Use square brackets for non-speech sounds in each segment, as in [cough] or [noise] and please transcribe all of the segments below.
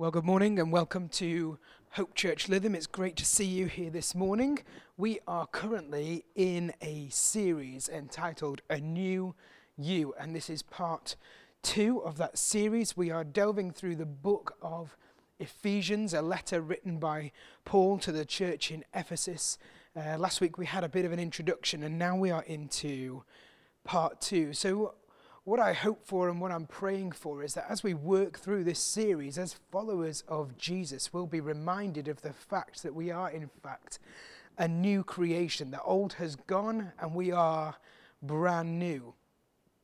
Well, good morning and welcome to Hope Church Lytham. It's great to see you here this morning. We are currently in a series entitled A New You, and this is part two of that series. We are delving through the book of Ephesians, a letter written by Paul to the church in Ephesus. Uh, last week we had a bit of an introduction, and now we are into part two. So, what I hope for and what I'm praying for is that as we work through this series, as followers of Jesus, we'll be reminded of the fact that we are, in fact, a new creation. The old has gone and we are brand new.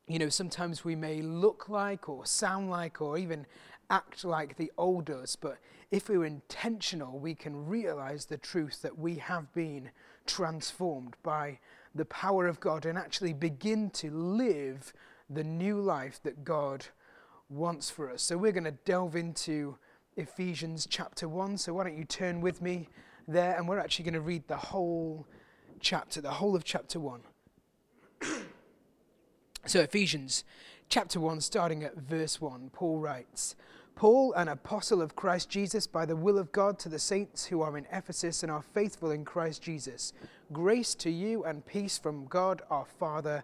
You know, sometimes we may look like or sound like or even act like the old does, but if we're intentional, we can realize the truth that we have been transformed by the power of God and actually begin to live the new life that God wants for us. So we're going to delve into Ephesians chapter 1. So why don't you turn with me there and we're actually going to read the whole chapter, the whole of chapter 1. [clears throat] so Ephesians chapter 1, starting at verse 1, Paul writes, Paul, an apostle of Christ Jesus, by the will of God, to the saints who are in Ephesus and are faithful in Christ Jesus, grace to you and peace from God our Father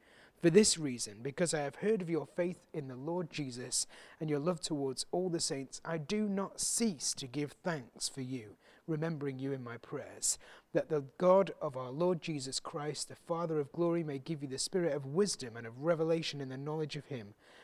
For this reason, because I have heard of your faith in the Lord Jesus and your love towards all the saints, I do not cease to give thanks for you, remembering you in my prayers, that the God of our Lord Jesus Christ, the Father of glory, may give you the spirit of wisdom and of revelation in the knowledge of him,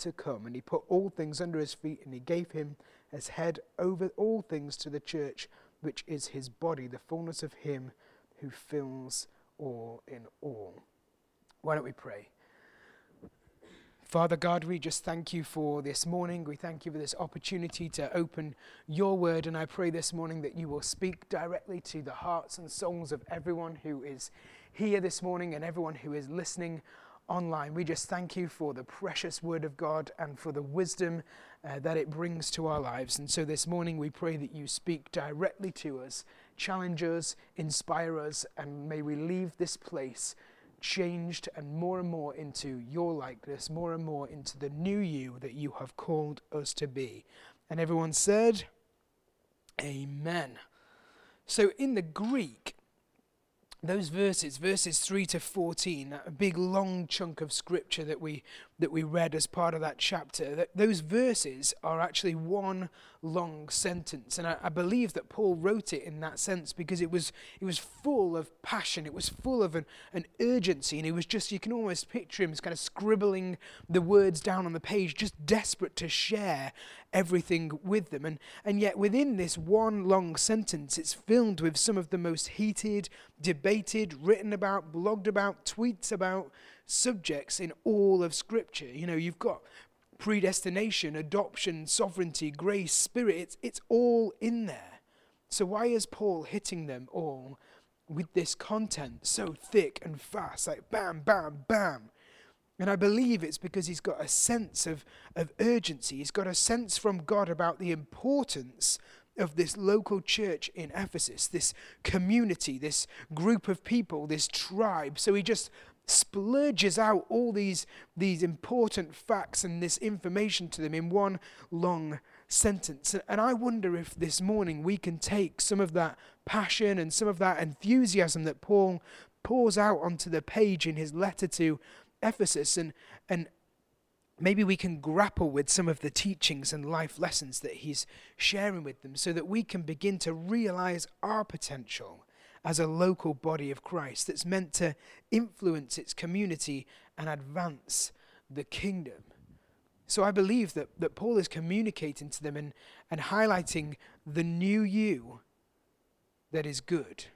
to come. And he put all things under his feet, and he gave him as head over all things to the church, which is his body, the fullness of him who fills all in all. Why don't we pray? Father God, we just thank you for this morning. We thank you for this opportunity to open your word. And I pray this morning that you will speak directly to the hearts and souls of everyone who is here this morning and everyone who is listening online. We just thank you for the precious word of God and for the wisdom uh, that it brings to our lives. And so this morning we pray that you speak directly to us, challenge us, inspire us, and may we leave this place changed and more and more into your likeness, more and more into the new you that you have called us to be. And everyone said, Amen. So in the Greek, those verses, verses 3 to 14, a big long chunk of scripture that we, that we read as part of that chapter, that those verses are actually one long sentence. And I, I, believe that Paul wrote it in that sense because it was, it was full of passion, it was full of an, an urgency, and it was just, you can almost picture him as kind of scribbling the words down on the page, just desperate to share everything with them. And, and yet, within this one long sentence, it's filled with some of the most heated, debated, written about, blogged about, tweets about subjects in all of Scripture. You know, you've got predestination, adoption, sovereignty, grace, spirit. It's, it's all in there. So, why is Paul hitting them all with this content so thick and fast? Like bam, bam, bam. And I believe it's because he's got a sense of, of urgency. He's got a sense from God about the importance of this local church in Ephesus, this community, this group of people, this tribe. So he just splurges out all these, these important facts and this information to them in one long sentence. And I wonder if this morning we can take some of that passion and some of that enthusiasm that Paul pours out onto the page in his letter to Ephesus and, and maybe we can grapple with some of the teachings and life lessons that he's sharing with them so that we can begin to realize our potential as a local body of Christ that's meant to influence its community and advance the kingdom. So I believe that, that Paul is communicating to them and, and highlighting the new you that is good.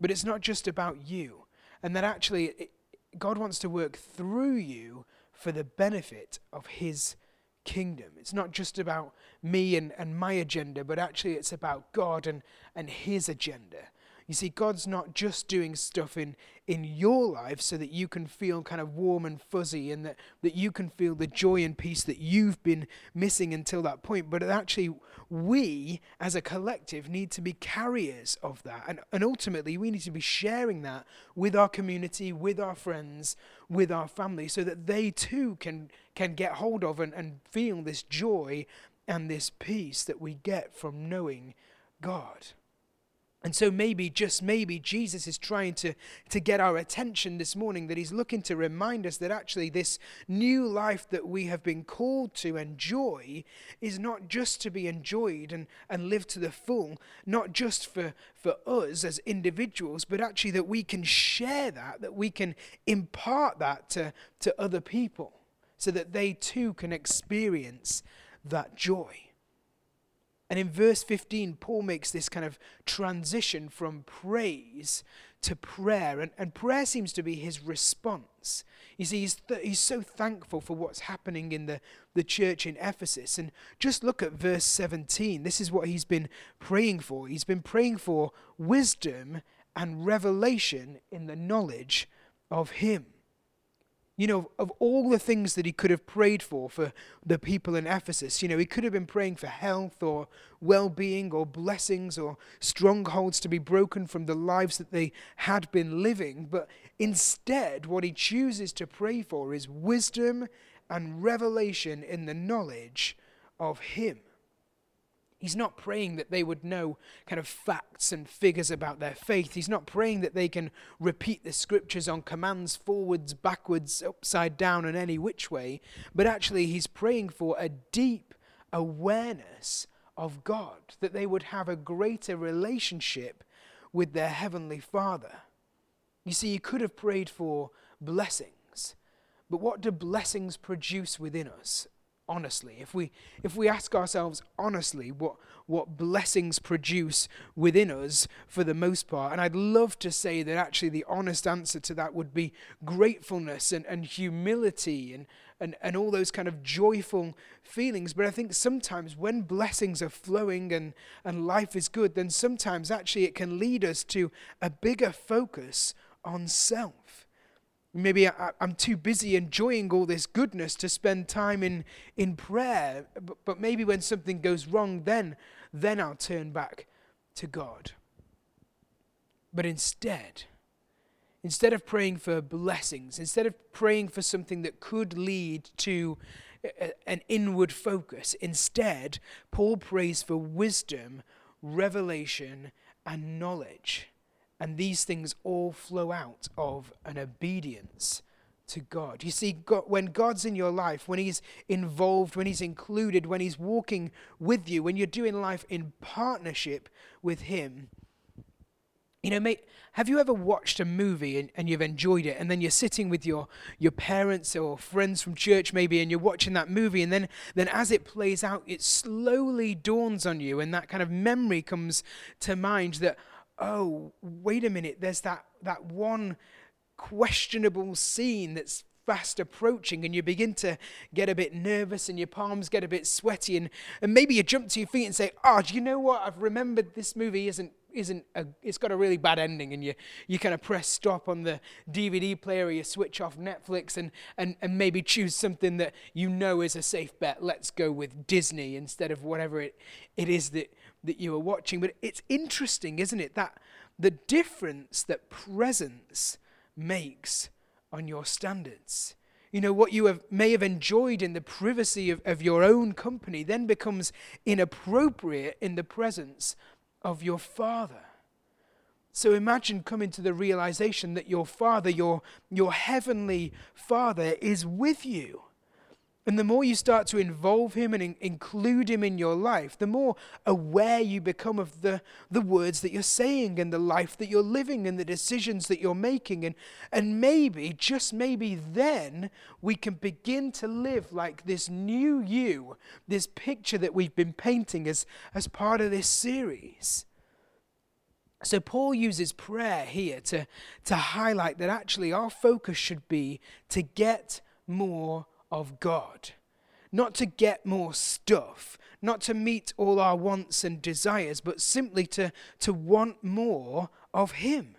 But it's not just about you, and that actually it, God wants to work through you for the benefit of His kingdom. It's not just about me and, and my agenda, but actually it's about God and, and His agenda. You see, God's not just doing stuff in, in your life so that you can feel kind of warm and fuzzy and that, that you can feel the joy and peace that you've been missing until that point, but actually, we as a collective need to be carriers of that. And, and ultimately, we need to be sharing that with our community, with our friends, with our family, so that they too can, can get hold of and, and feel this joy and this peace that we get from knowing God. And so maybe, just maybe, Jesus is trying to, to get our attention this morning, that he's looking to remind us that actually this new life that we have been called to enjoy is not just to be enjoyed and, and lived to the full, not just for, for us as individuals, but actually that we can share that, that we can impart that to, to other people so that they too can experience that joy. And in verse 15, Paul makes this kind of transition from praise to prayer. And, and prayer seems to be his response. You see, he's, th- he's so thankful for what's happening in the, the church in Ephesus. And just look at verse 17. This is what he's been praying for. He's been praying for wisdom and revelation in the knowledge of him you know, of all the things that he could have prayed for for the people in Ephesus, you know, he could have been praying for health or well being or blessings or strongholds to be broken from the lives that they had been living. But instead, what he chooses to pray for is wisdom and revelation in the knowledge of him. He's not praying that they would know kind of facts and figures about their faith. He's not praying that they can repeat the scriptures on commands forwards, backwards, upside down, and any which way. But actually, he's praying for a deep awareness of God, that they would have a greater relationship with their Heavenly Father. You see, he could have prayed for blessings, but what do blessings produce within us? Honestly, if we if we ask ourselves honestly what what blessings produce within us for the most part, and I'd love to say that actually the honest answer to that would be gratefulness and, and humility and, and, and all those kind of joyful feelings. But I think sometimes when blessings are flowing and, and life is good, then sometimes actually it can lead us to a bigger focus on self Maybe I, am too busy enjoying all this goodness to spend time in, in prayer. But, but maybe when something goes wrong, then, then I'll turn back to God. But instead, instead of praying for blessings, instead of praying for something that could lead to an inward focus, instead, Paul prays for wisdom, revelation, and knowledge. And these things all flow out of an obedience to God. You see, God, when God's in your life, when He's involved, when He's included, when He's walking with you, when you're doing life in partnership with Him, you know, mate, have you ever watched a movie and, and you've enjoyed it, and then you're sitting with your, your parents or friends from church maybe, and you're watching that movie, and then, then as it plays out, it slowly dawns on you, and that kind of memory comes to mind that, oh, wait a minute, there's that, that one questionable scene that's fast approaching and you begin to get a bit nervous and your palms get a bit sweaty and, and maybe you jump to your feet and say, oh, do you know what? I've remembered this movie isn't isn't a, it's got a really bad ending and you, you kind of press stop on the DVD player or you switch off Netflix and, and, and maybe choose something that you know is a safe bet. Let's go with Disney instead of whatever it, it is that, that you are watching. But it's interesting, isn't it, that the difference that presence makes on your standards. You know, what you have, may have enjoyed in the privacy of, of your own company then becomes inappropriate in the presence of your Father. So imagine coming to the realization that your Father, your, your heavenly Father, is with you. And the more you start to involve him and in- include him in your life, the more aware you become of the, the words that you're saying and the life that you're living and the decisions that you're making. And, and maybe, just maybe then, we can begin to live like this new you, this picture that we've been painting as, as part of this series. So, Paul uses prayer here to, to highlight that actually our focus should be to get more of God. Not to get more stuff, not to meet all our wants and desires, but simply to, to want more of Him.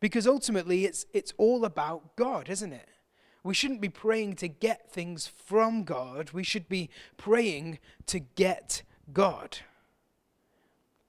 Because ultimately, it's, it's all about God, isn't it? We shouldn't be praying to get things from God, we should be praying to get God.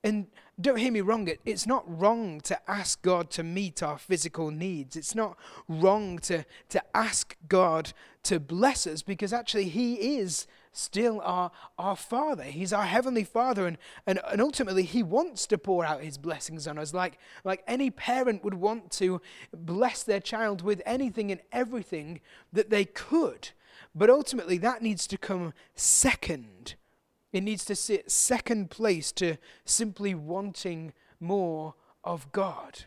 And don't hear me wrong, it, it's not wrong to ask God to meet our physical needs. It's not wrong to, to ask God to bless us because actually He is still our, our Father. He's our Heavenly Father, and, and, and ultimately He wants to pour out His blessings on us like, like any parent would want to bless their child with anything and everything that they could. But ultimately, that needs to come second it needs to sit second place to simply wanting more of God.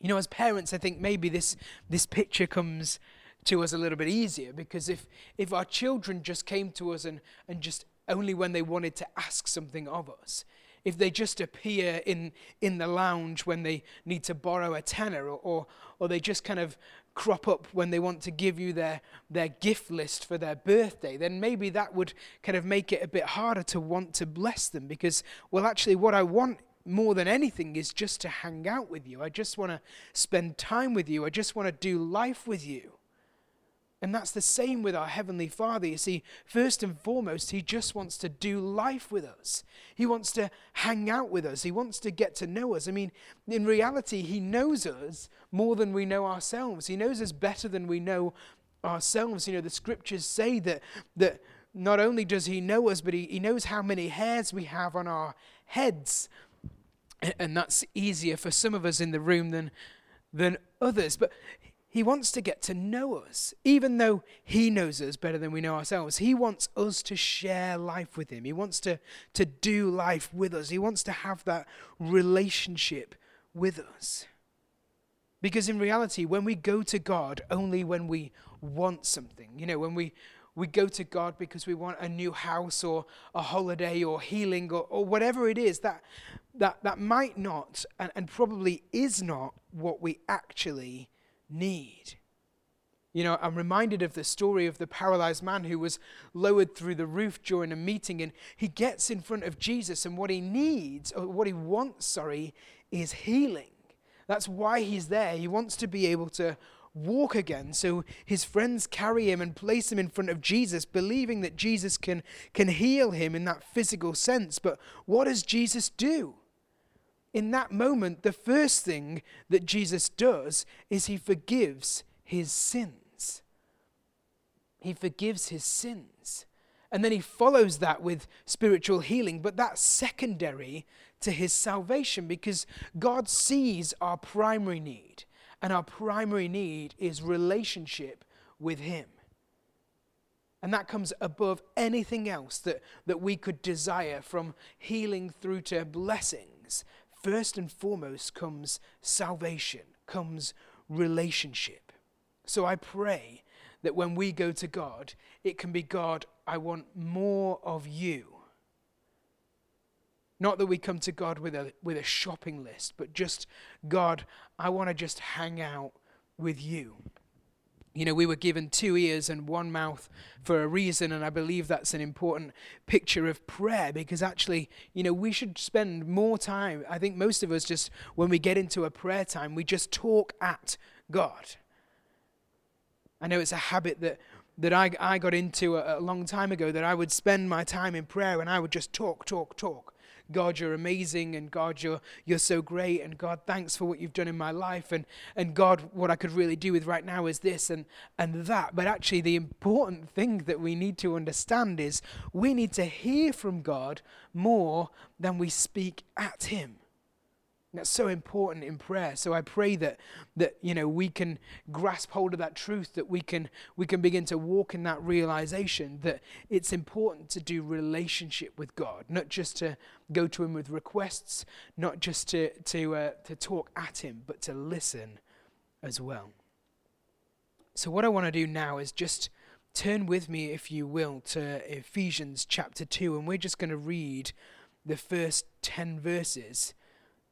You know, as parents, I think maybe this, this picture comes to us a little bit easier because if, if our children just came to us and, and just only when they wanted to ask something of us, if they just appear in, in the lounge when they need to borrow a tenner or, or, or they just kind of crop up when they want to give you their, their gift list for their birthday, then maybe that would kind of make it a bit harder to want to bless them because, well, actually, what I want more than anything is just to hang out with you. I just want to spend time with you. I just want to do life with you. And that's the same with our Heavenly Father. You see, first and foremost, He just wants to do life with us. He wants to hang out with us. He wants to get to know us. I mean, in reality, He knows us more than we know ourselves. He knows us better than we know ourselves. You know, the scriptures say that, that not only does He know us, but He, he knows how many hairs we have on our heads. And that's easier for some of us in the room than, than others. But he wants to get to know us, even though He knows us better than we know ourselves. He wants us to share life with Him. He wants to, to do life with us. He wants to have that relationship with us. Because in reality, when we go to God only when we want something, you know, when we, we go to God because we want a new house or a holiday or healing or, or whatever it is, that, that, that might not and, and probably is not what we actually need. You know, I'm reminded of the story of the paralyzed man who was lowered through the roof during a meeting, and he gets in front of Jesus, and what he needs, or what he wants, sorry, is healing. That's why he's there. He wants to be able to walk again. So his friends carry him and place him in front of Jesus, believing that Jesus can, can heal him in that physical sense. But what does Jesus do? In that moment, the first thing that Jesus does is he forgives his sins. He forgives his sins. And then he follows that with spiritual healing, but that's secondary to his salvation because God sees our primary need, and our primary need is relationship with him. And that comes above anything else that, that we could desire from healing through to blessings first and foremost comes salvation, comes relationship. So I pray that when we go to God, it can be God, I want more of you. Not that we come to God with a, with a shopping list, but just, God, I want to just hang out with you. You know, we were given two ears and one mouth for a reason, and I believe that's an important picture of prayer because actually, you know, we should spend more time. I think most of us just, when we get into a prayer time, we just talk at God. I know it's a habit that, that I, I got into a, a long time ago that I would spend my time in prayer and I would just talk, talk, talk. God, you're amazing, and God, you're, you're so great, and God, thanks for what you've done in my life, and, and God, what I could really do with right now is this and, and that. But actually, the important thing that we need to understand is we need to hear from God more than we speak at Him. That's so important in prayer. So I pray that that you know we can grasp hold of that truth, that we can we can begin to walk in that realization that it's important to do relationship with God, not just to go to Him with requests, not just to to uh, to talk at Him, but to listen as well. So what I want to do now is just turn with me, if you will, to Ephesians chapter two, and we're just going to read the first ten verses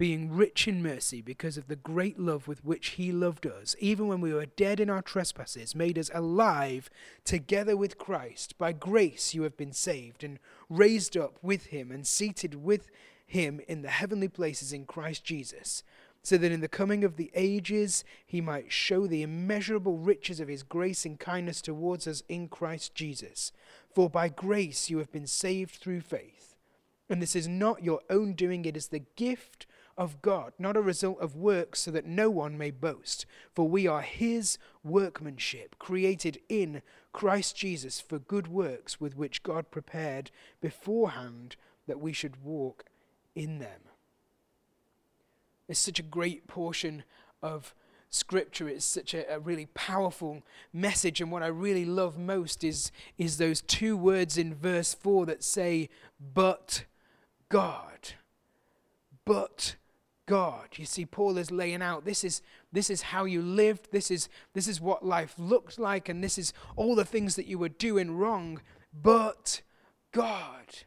being rich in mercy because of the great love with which he loved us, even when we were dead in our trespasses, made us alive together with Christ. By grace you have been saved, and raised up with him, and seated with him in the heavenly places in Christ Jesus, so that in the coming of the ages he might show the immeasurable riches of his grace and kindness towards us in Christ Jesus. For by grace you have been saved through faith. And this is not your own doing, it is the gift of God, not a result of works, so that no one may boast. For we are his workmanship, created in Christ Jesus for good works with which God prepared beforehand that we should walk in them. It's such a great portion of scripture it's such a, a, really powerful message and what i really love most is is those two words in verse 4 that say but god but God. You see, Paul is laying out this is this is how you lived, this is this is what life looked like, and this is all the things that you were doing wrong. But God,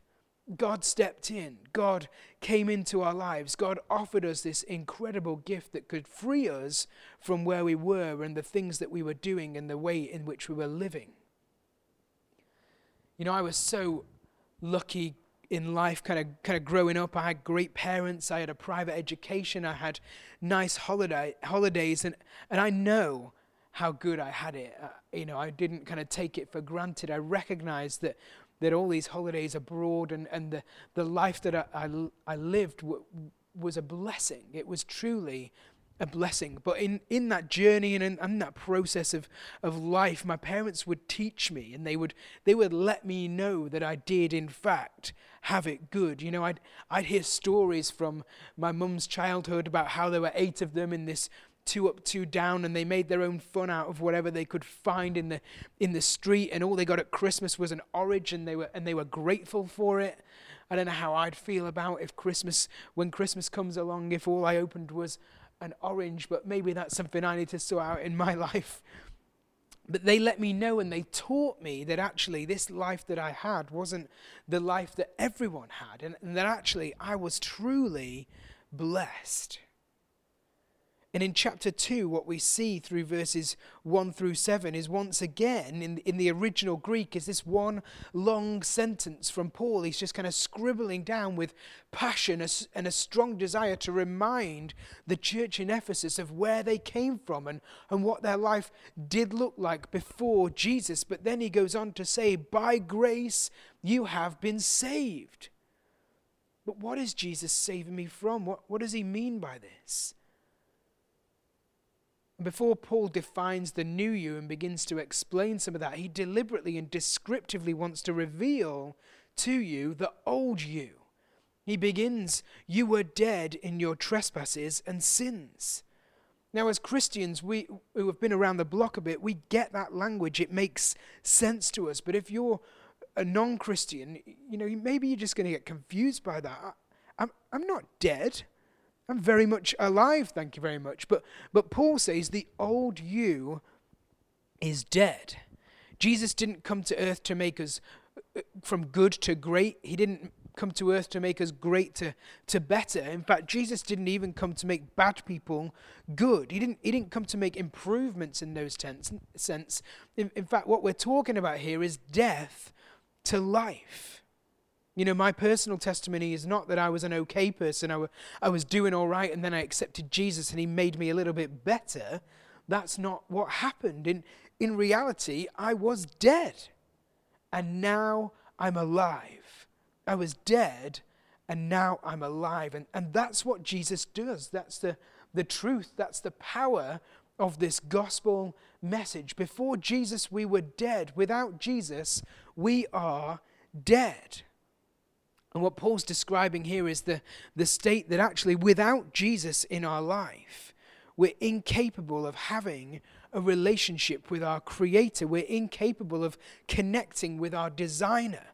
God stepped in. God came into our lives. God offered us this incredible gift that could free us from where we were and the things that we were doing and the way in which we were living. You know, I was so lucky in life, kind of kind of growing up. I had great parents. I had a private education. I had nice holiday holidays, and and I know how good I had it. Uh, you know, I didn't kind of take it for granted. I recognized that that all these holidays abroad and and the the life that I I, I lived w- was a blessing. It was truly a blessing. But in, in that journey and in, in, that process of, of life, my parents would teach me and they would they would let me know that I did in fact have it good. You know, I'd I'd hear stories from my mum's childhood about how there were eight of them in this two up, two down, and they made their own fun out of whatever they could find in the in the street, and all they got at Christmas was an orange, and they were and they were grateful for it. I don't know how I'd feel about if Christmas, when Christmas comes along, if all I opened was an orange, but maybe that's something I need to sort out in my [laughs] life. But they let me know and they taught me that actually this life that I had wasn't the life that everyone had, and, and that actually I was truly blessed. And in chapter 2, what we see through verses 1 through 7 is once again, in, in the original Greek, is this one long sentence from Paul. He's just kind of scribbling down with passion and a strong desire to remind the church in Ephesus of where they came from and, and what their life did look like before Jesus. But then he goes on to say, By grace you have been saved. But what is Jesus saving me from? What, what does he mean by this? Before Paul defines the new you and begins to explain some of that, he deliberately and descriptively wants to reveal to you the old you. He begins, You were dead in your trespasses and sins. Now, as Christians, we who have been around the block a bit, we get that language. It makes sense to us. But if you're a non-Christian, you know, maybe you're just going to get confused by that. I, I'm, I'm not dead. I'm very much alive, thank you very much. But, but Paul says the old you is dead. Jesus didn't come to earth to make us uh, from good to great. He didn't come to earth to make us great to, to better. In fact, Jesus didn't even come to make bad people good. He didn't, he didn't come to make improvements in those tense, sense. In, in fact, what we're talking about here is death to life. You know, my personal testimony is not that I was an okay person, I, w- I was doing all right, and then I accepted Jesus and he made me a little bit better. That's not what happened. In, in reality, I was dead, and now I'm alive. I was dead, and now I'm alive. And, and that's what Jesus does. That's the, the truth, that's the power of this gospel message. Before Jesus, we were dead. Without Jesus, we are dead. And what Paul's describing here is the, the state that actually, without Jesus in our life, we're incapable of having a relationship with our Creator. We're incapable of connecting with our designer.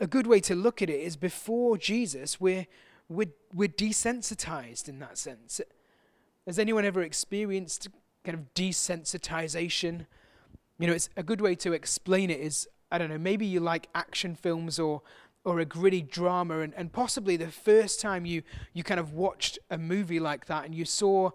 A good way to look at it is before Jesus, we're, we're, we're desensitized in that sense. Has anyone ever experienced kind of desensitization? You know, it's a good way to explain it is I don't know, maybe you like action films or or a gritty drama and, and possibly the first time you you kind of watched a movie like that and you saw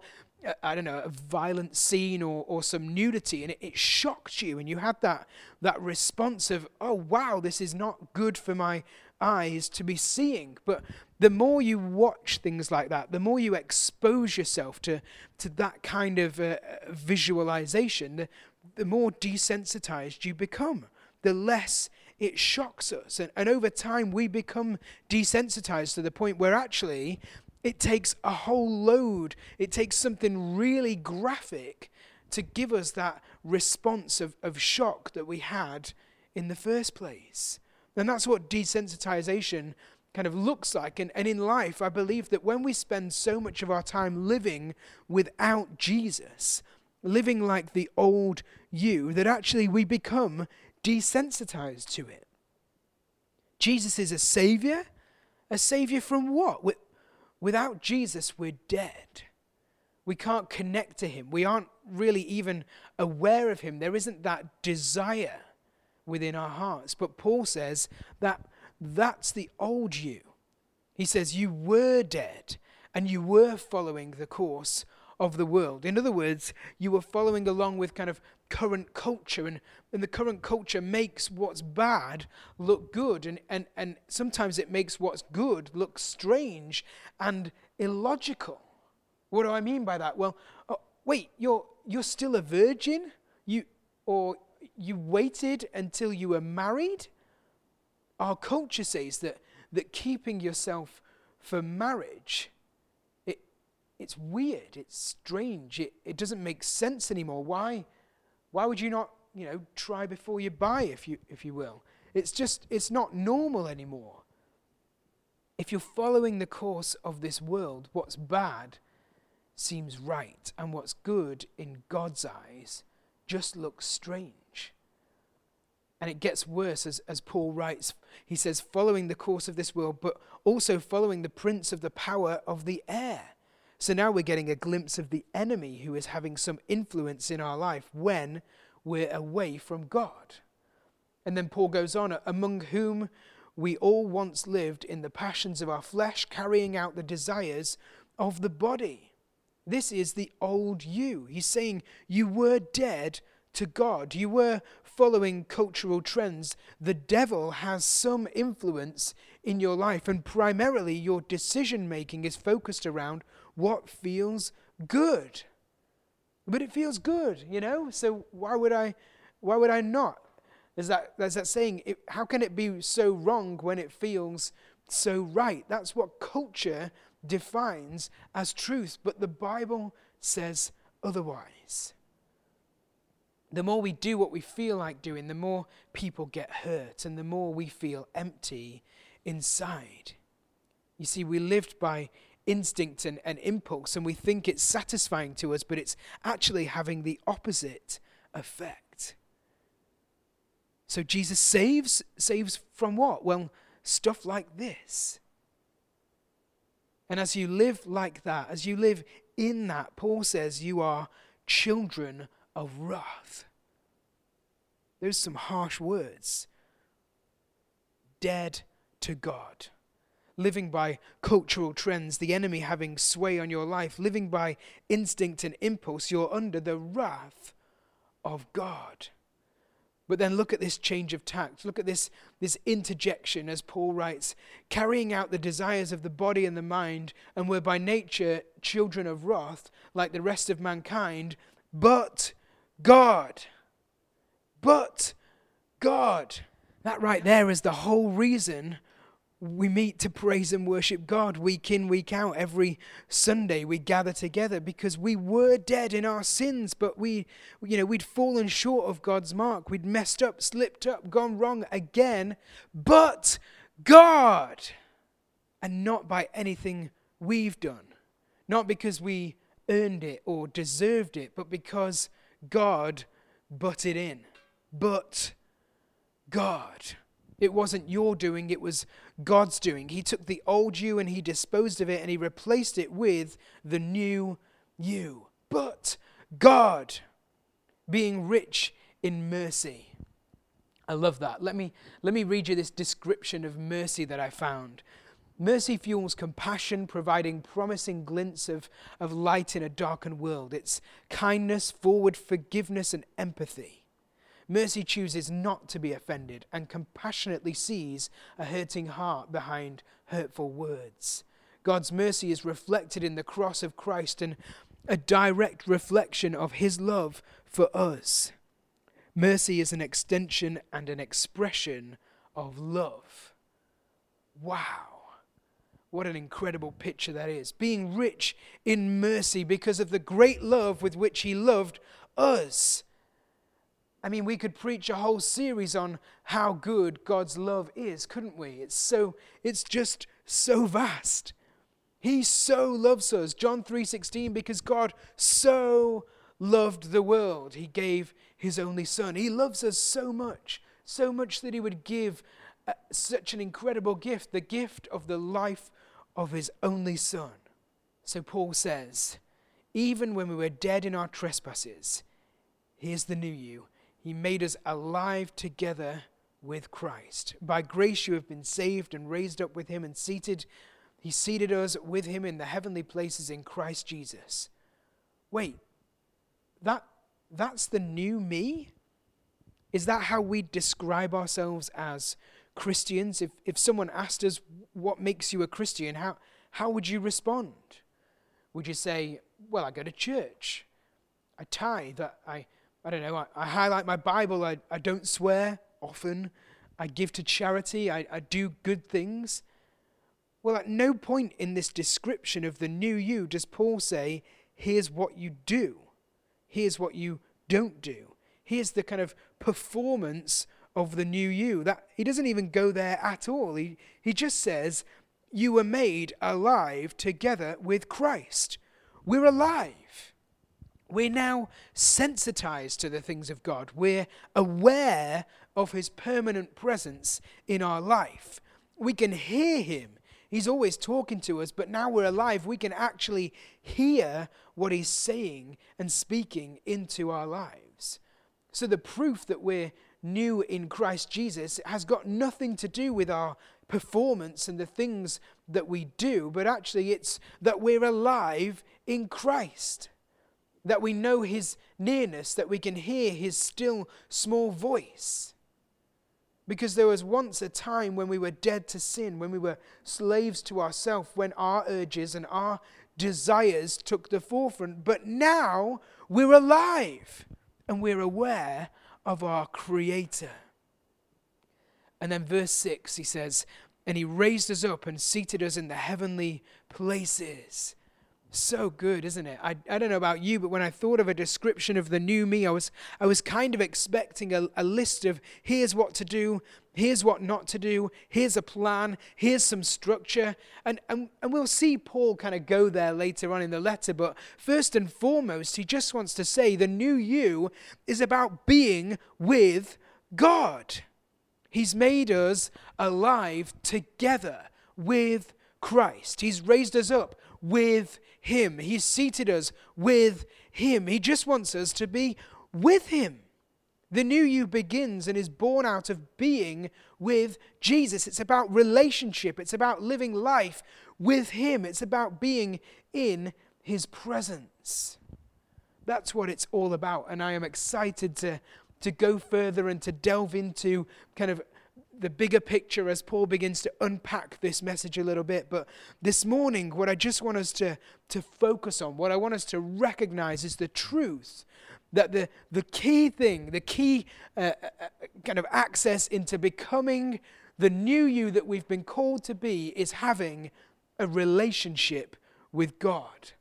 I don't know, a violent scene or, or some nudity, and it, it, shocked you, and you had that that response of, "Oh wow, this is not good for my eyes to be seeing." But the more you watch things like that, the more you expose yourself to to that kind of uh, visualization, the, the more desensitized you become. The less it shocks us. And, and over time, we become desensitized to the point where actually it takes a whole load, it takes something really graphic to give us that response of, of shock that we had in the first place. And that's what desensitization kind of looks like. And, and in life, I believe that when we spend so much of our time living without Jesus, living like the old you, that actually we become desensitized to it. Jesus is a savior. A savior from what? Without Jesus, we're dead. We can't connect to him. We aren't really even aware of him. There isn't that desire within our hearts. But Paul says that that's the old you. He says, You were dead and you were following the course of the world. In other words, you were following along with kind of current culture, and, and the current culture makes what's bad look good, and, and, and sometimes it makes what's good look strange and illogical. What do I mean by that? Well, oh, wait, you're, you're still a virgin? You, or you waited until you were married? Our culture says that, that keeping yourself for marriage it, it's weird, it's strange, it, it doesn't make sense anymore. Why, why would you not, you know, try before you buy, if you, if you will? It's just, it's not normal anymore. If you're following the course of this world, what's bad seems right, and what's good in God's eyes just looks strange. And it gets worse as, as Paul writes. He says, following the course of this world, but also following the prince of the power of the air so now we're getting a glimpse of the enemy who is having some influence in our life when we're away from God. And then Paul goes on, among whom we all once lived in the passions of our flesh, carrying out the desires of the body. This is the old you. He's saying you were dead to God. You were following cultural trends. The devil has some influence in your life, and primarily your decision making is focused around what feels good. But it feels good, you know? So why would I why would I not? There's that there's that saying, it, how can it be so wrong when it feels so right? That's what culture defines as truth, but the Bible says otherwise. The more we do what we feel like doing, the more people get hurt and the more we feel empty inside. You see, we lived by instinct and, and impulse, and we think it's satisfying to us, but it's actually having the opposite effect. So Jesus saves saves from what? Well, stuff like this. And as you live like that, as you live in that, Paul says you are children of wrath. There's some harsh words. Dead to God. Living by cultural trends, the enemy having sway on your life, living by instinct and impulse, you're under the wrath of God. But then look at this change of tact. Look at this, this interjection, as Paul writes carrying out the desires of the body and the mind, and were by nature children of wrath, like the rest of mankind, but God. But God. That right there is the whole reason we meet to praise and worship God week in, week out. Every Sunday we gather together because we were dead in our sins, but we, you know, we'd fallen short of God's mark. We'd messed up, slipped up, gone wrong again. But God, and not by anything we've done, not because we earned it or deserved it, but because God butted in. But God. It wasn't your doing, it was God's doing. He took the old you and he disposed of it and he replaced it with the new you. But God, being rich in mercy. I love that. Let me, let me read you this description of mercy that I found. Mercy fuels compassion, providing promising glints of, of light in a darkened world. It's kindness, forward forgiveness, and empathy. Mercy chooses not to be offended and compassionately sees a hurting heart behind hurtful words. God's mercy is reflected in the cross of Christ and a direct reflection of his love for us. Mercy is an extension and an expression of love. Wow. What an incredible picture that is. Being rich in mercy because of the great love with which he loved us. I mean, we could preach a whole series on how good God's love is, couldn't we? It's so it's just so vast. He so loves us. John 3:16 because God so loved the world, he gave his only son. He loves us so much, so much that he would give uh, such an incredible gift, the gift of the life of his only son. So Paul says, even when we were dead in our trespasses, here's the new you he made us alive together with Christ. By grace you have been saved and raised up with him and seated. He seated us with him in the heavenly places in Christ Jesus. Wait, that, that's the new me? Is that how we describe ourselves as Christians? If, if someone asked us, What makes you a Christian? How, how would you respond? Would you say, Well, I go to church, I tithe, I, I don't know, I, I highlight my Bible, I, I don't swear often, I give to charity, I, I do good things. Well, at no point in this description of the new you does Paul say, here's what you do, here's what you don't do. Here's the kind of performance of the new you. That he doesn't even go there at all. He, he just says, You were made alive together with Christ. We're alive. We're now sensitized to the things of God. We're aware of His permanent presence in our life. We can hear Him. He's always talking to us, but now we're alive. We can actually hear what He's saying and speaking into our lives. So the proof that we're new in Christ Jesus has got nothing to do with our performance and the things that we do, but actually it's that we're alive in Christ that we know his nearness, that we can hear his still small voice. Because there was once a time when we were dead to sin, when we were slaves to ourselves, when our urges and our desires took the forefront. But now we're alive and we're aware of our Creator. And then, verse 6, he says, And he raised us up and seated us in the heavenly places so good, isn't it? I, I don't know about you, but when I thought of a description of the new me, I was, I was kind of expecting a, a list of here's what to do, here's what not to do, here's a plan, here's some structure. And, and, and we'll see Paul kind of go there later on in the letter, but first and foremost, he just wants to say the new you is about being with God. He's made us alive together with Christ. He's raised us up with Him. He's seated us with Him. He just wants us to be with Him. The new you begins and is born out of being with Jesus. It's about relationship, it's about living life with Him, it's about being in His presence. That's what it's all about. And I am excited to, to go further and to delve into kind of the bigger picture as Paul begins to unpack this message a little bit. But this morning, what I just want us to, to focus on, what I want us to recognize is the truth that the, the key thing, the key uh, uh, uh, kind of access into becoming the new you that we've been called to be is having a relationship with God,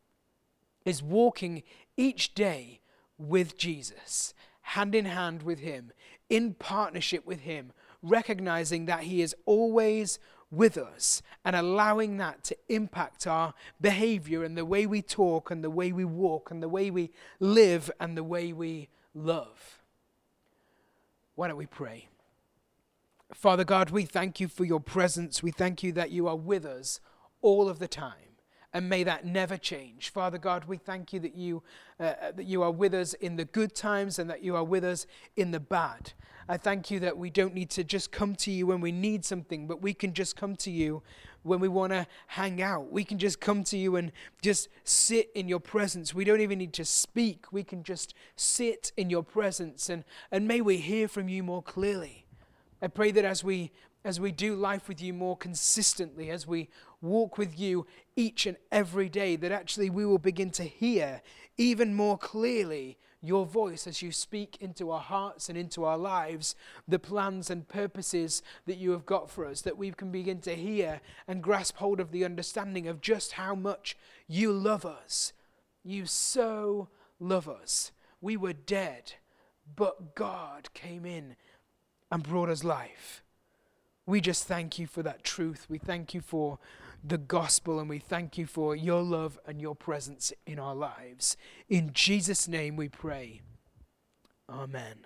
is walking each day with Jesus, hand in hand with Him, in partnership with Him recognizing that He is always with us and allowing that to impact our behavior and the way we talk and the way we walk and the way we live and the way we love. Why don't we pray? Father God, we thank you for your presence. We thank you that you are with us all of the time. And may that never change. Father God, we thank you that you, uh, uh that you are with us in the good times and that you are with us in the bad. I thank you that we don't need to just come to you when we need something, but we can just come to you when we want to hang out. We can just come to you and just sit in your presence. We don't even need to speak. We can just sit in your presence and, and may we hear from you more clearly. I pray that as we as we do life with you more consistently, as we walk with you each and every day, that actually we will begin to hear even more clearly your voice as you speak into our hearts and into our lives the plans and purposes that you have got for us, that we can begin to hear and grasp hold of the understanding of just how much you love us. You so love us. We were dead, but God came in and brought us life. We just thank you for that truth. We thank you for the gospel and we thank you for your love and your presence in our lives. In Jesus' name we pray. Amen.